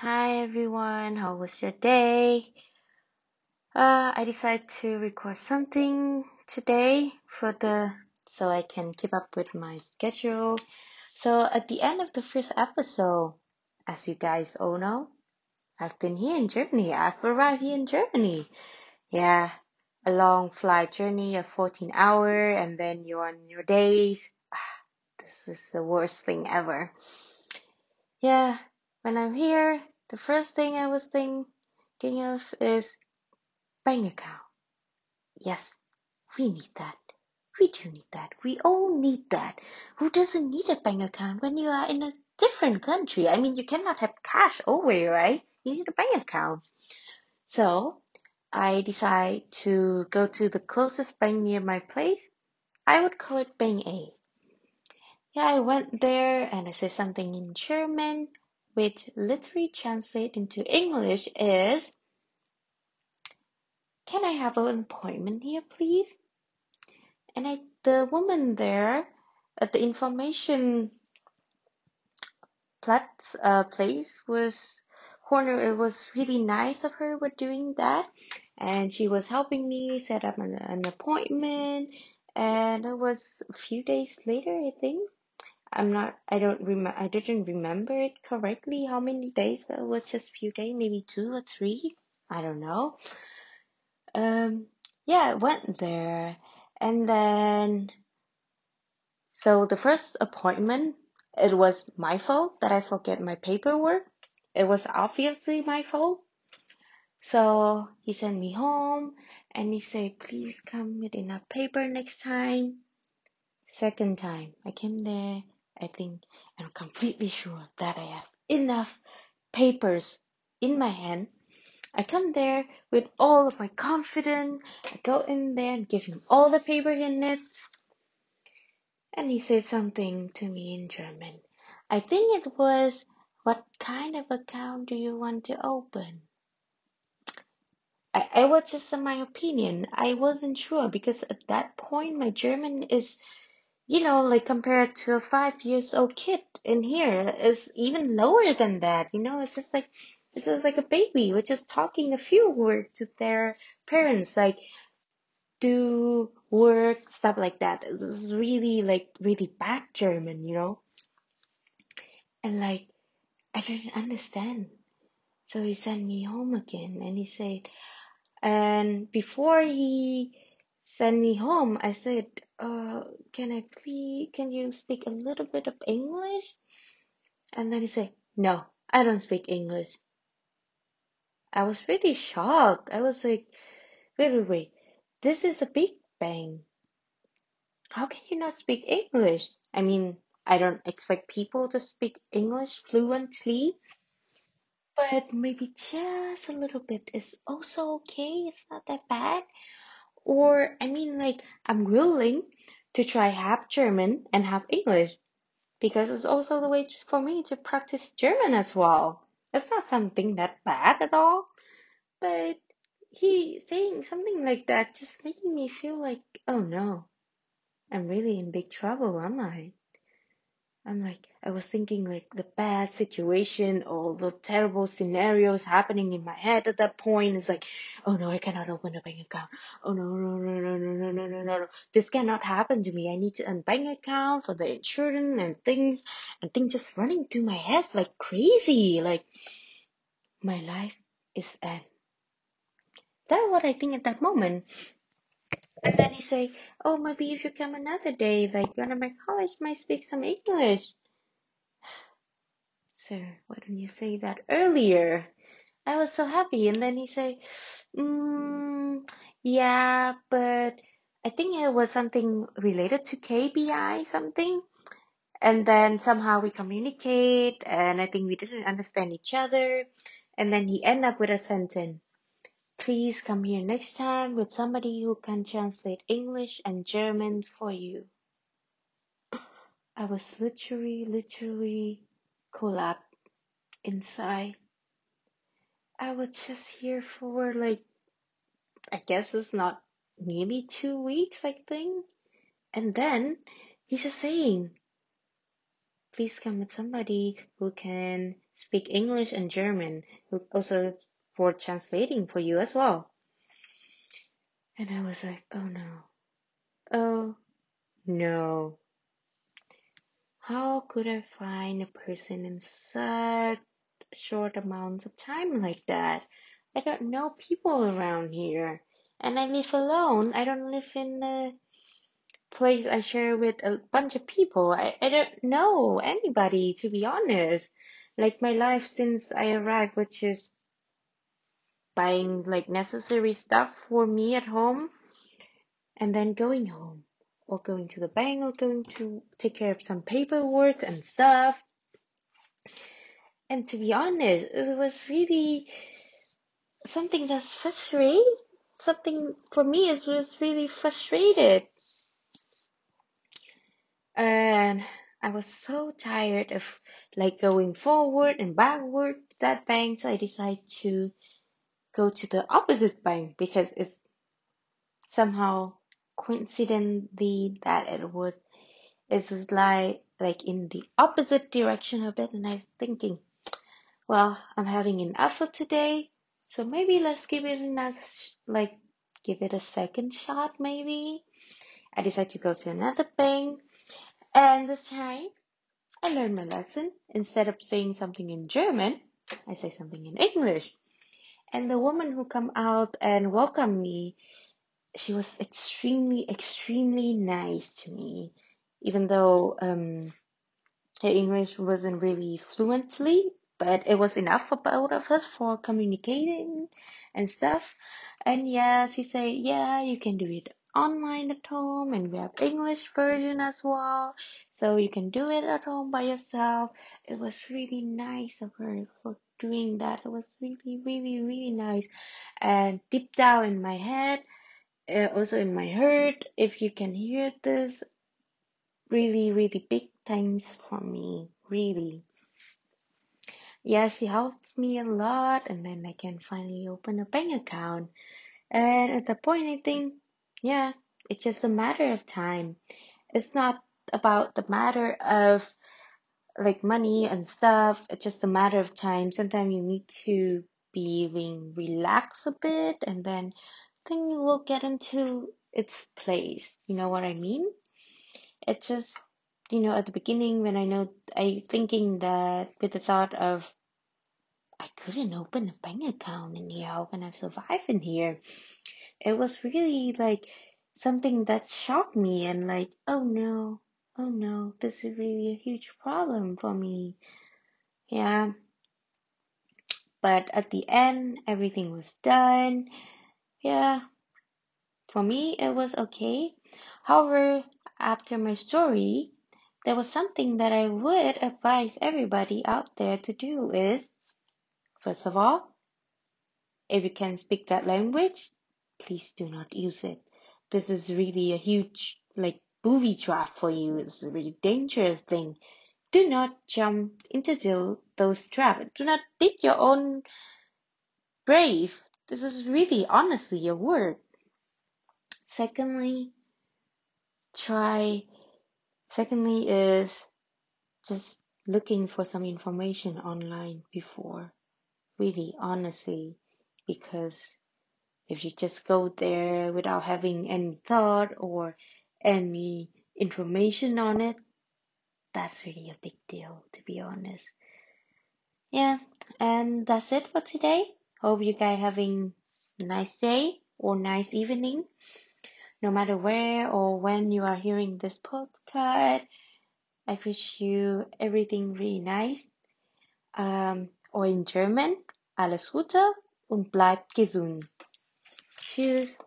Hi everyone, how was your day? Uh, I decided to record something today for the so I can keep up with my schedule. So at the end of the first episode, as you guys all know, I've been here in Germany. I've arrived here in Germany. Yeah, a long flight journey of 14 hour and then you're on your days. Ah, this is the worst thing ever. Yeah, when I'm here, the first thing I was thinking of is bank account. Yes, we need that. We do need that. We all need that. Who doesn't need a bank account when you are in a different country? I mean, you cannot have cash always, right? You need a bank account. So, I decide to go to the closest bank near my place. I would call it Bank A. Yeah, I went there and I said something in German which literally translate into English is Can I have an appointment here, please? And I, the woman there at the information plat, uh, place was corner. It was really nice of her with doing that, and she was helping me set up an, an appointment. And it was a few days later, I think. I'm not, I don't remember, I didn't remember it correctly how many days, but it was just a few days, maybe two or three. I don't know. Um, yeah, I went there and then, so the first appointment, it was my fault that I forget my paperwork. It was obviously my fault. So he sent me home and he said, please come with enough paper next time. Second time I came there I think I'm completely sure that I have enough papers in my hand. I come there with all of my confidence. I go in there and give him all the paper he needs. And he said something to me in German. I think it was, what kind of account do you want to open? I, I was just in my opinion. I wasn't sure because at that point my German is you know, like compared to a five years old kid in here is even lower than that. You know, it's just like it's just like a baby, which is talking a few words to their parents, like do work, stuff like that. Is really like really bad German, you know. And like I didn't understand. So he sent me home again and he said and before he sent me home, I said, uh, can I please, can you speak a little bit of English? And then he said, no, I don't speak English. I was really shocked. I was like, wait, wait, wait. This is a big bang. How can you not speak English? I mean, I don't expect people to speak English fluently, but maybe just a little bit is also okay. It's not that bad. Or, I mean, like, I'm willing to try half German and half English because it's also the way for me to practice German as well. It's not something that bad at all, but he saying something like that just making me feel like, oh no, I'm really in big trouble, am I? I'm like, I was thinking like the bad situation, all the terrible scenarios happening in my head at that point. It's like, oh no, I cannot open a bank account. Oh no, no, no, no, no, no, no, no, no, no. This cannot happen to me. I need to open bank account for the insurance and things, and things just running through my head like crazy. Like, my life is end. That's what I think at that moment. And then he say, oh, maybe if you come another day, like one of my college might speak some English. Sir, why don't you say that earlier? I was so happy. And then he say, mm, yeah, but I think it was something related to KPI something. And then somehow we communicate and I think we didn't understand each other. And then he end up with a sentence. Please come here next time with somebody who can translate English and German for you. I was literally, literally collapsed inside. I was just here for like, I guess it's not nearly two weeks, I think. And then he's just saying, please come with somebody who can speak English and German, who also for translating for you as well. And I was like, oh no. Oh no. How could I find a person in such short amounts of time like that? I don't know people around here. And I live alone. I don't live in a place I share with a bunch of people. I, I don't know anybody, to be honest. Like my life since I arrived, which is buying like necessary stuff for me at home and then going home or going to the bank or going to take care of some paperwork and stuff. And to be honest, it was really something that's frustrating. Something for me is was really frustrated. And I was so tired of like going forward and backward to that bank, so I decided to go to the opposite bank because it's somehow coincidentally that it would it's like like in the opposite direction of it and I'm thinking, well, I'm having an effort today, so maybe let's give it another like give it a second shot maybe. I decide to go to another bank and this time I learned my lesson. Instead of saying something in German, I say something in English. And the woman who come out and welcome me, she was extremely, extremely nice to me, even though um, her English wasn't really fluently, but it was enough for both of us for communicating and stuff. And yeah, she said, yeah, you can do it online at home and we have English version as well. So you can do it at home by yourself. It was really nice of her for doing that. It was really, really, really nice. And deep down in my head, uh, also in my heart, if you can hear this, really, really big thanks for me. Really. Yeah, she helped me a lot and then I can finally open a bank account. And at the point, I think, yeah, it's just a matter of time. It's not about the matter of like money and stuff. It's just a matter of time. Sometimes you need to be being relax a bit and then thing will get into its place. You know what I mean? It's just, you know, at the beginning when I know, I thinking that with the thought of, I couldn't open a bank account in here. How can I survive in here? It was really like something that shocked me and like, oh no, oh no, this is really a huge problem for me. Yeah. But at the end, everything was done. Yeah. For me, it was okay. However, after my story, there was something that I would advise everybody out there to do is, first of all, if you can speak that language, please do not use it. This is really a huge, like, booby trap for you. It's a really dangerous thing. Do not jump into those traps. Do not dig your own grave. This is really honestly a word. Secondly, try, secondly is just looking for some information online before. Really, honestly, because if you just go there without having any thought or any information on it, that's really a big deal, to be honest. Yeah, and that's it for today. Hope you guys having a nice day or nice evening. No matter where or when you are hearing this postcard, I wish you everything really nice. Um, or in German, alles Gute und bleibt gesund. Tschüss.